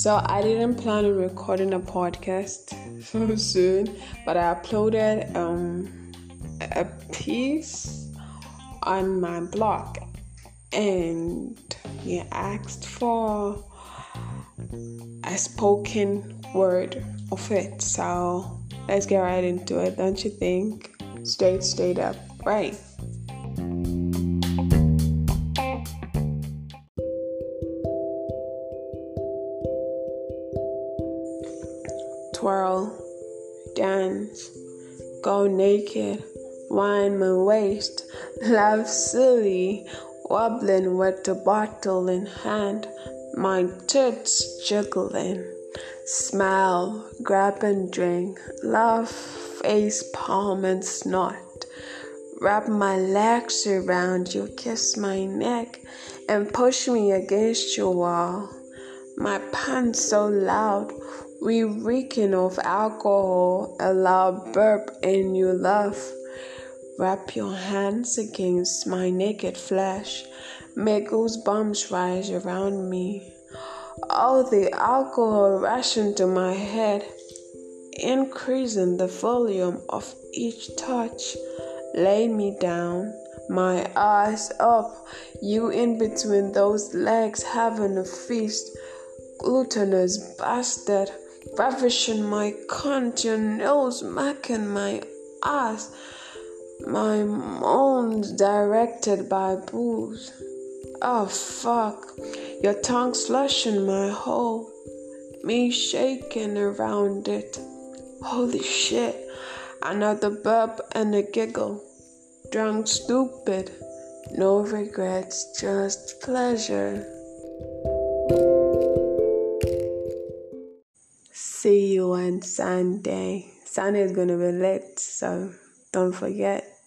So I didn't plan on recording a podcast so soon, but I uploaded um, a piece on my blog and he asked for a spoken word of it. So let's get right into it, don't you think? Straight, straight up, right? Twirl, dance, go naked, wind my waist, laugh silly, wobbling with the bottle in hand, my tits jiggling. Smile, grab and drink, laugh, face palm and snort. Wrap my legs around you, kiss my neck, and push me against your wall. My pants so loud, we reeking of alcohol, a loud burp, and you laugh. Wrap your hands against my naked flesh. Make goosebumps rise around me. All the alcohol rushing to my head, increasing the volume of each touch. Lay me down, my eyes up, you in between those legs having a feast. Glutinous bastard, ravishing my cunt, your nose macking my ass. My moans directed by booze. Oh fuck. Your tongue slushing my hole. Me shaking around it. Holy shit. Another burp and a giggle. Drunk stupid. No regrets, just pleasure. See you on Sunday. Sunday is gonna be lit, so don't forget.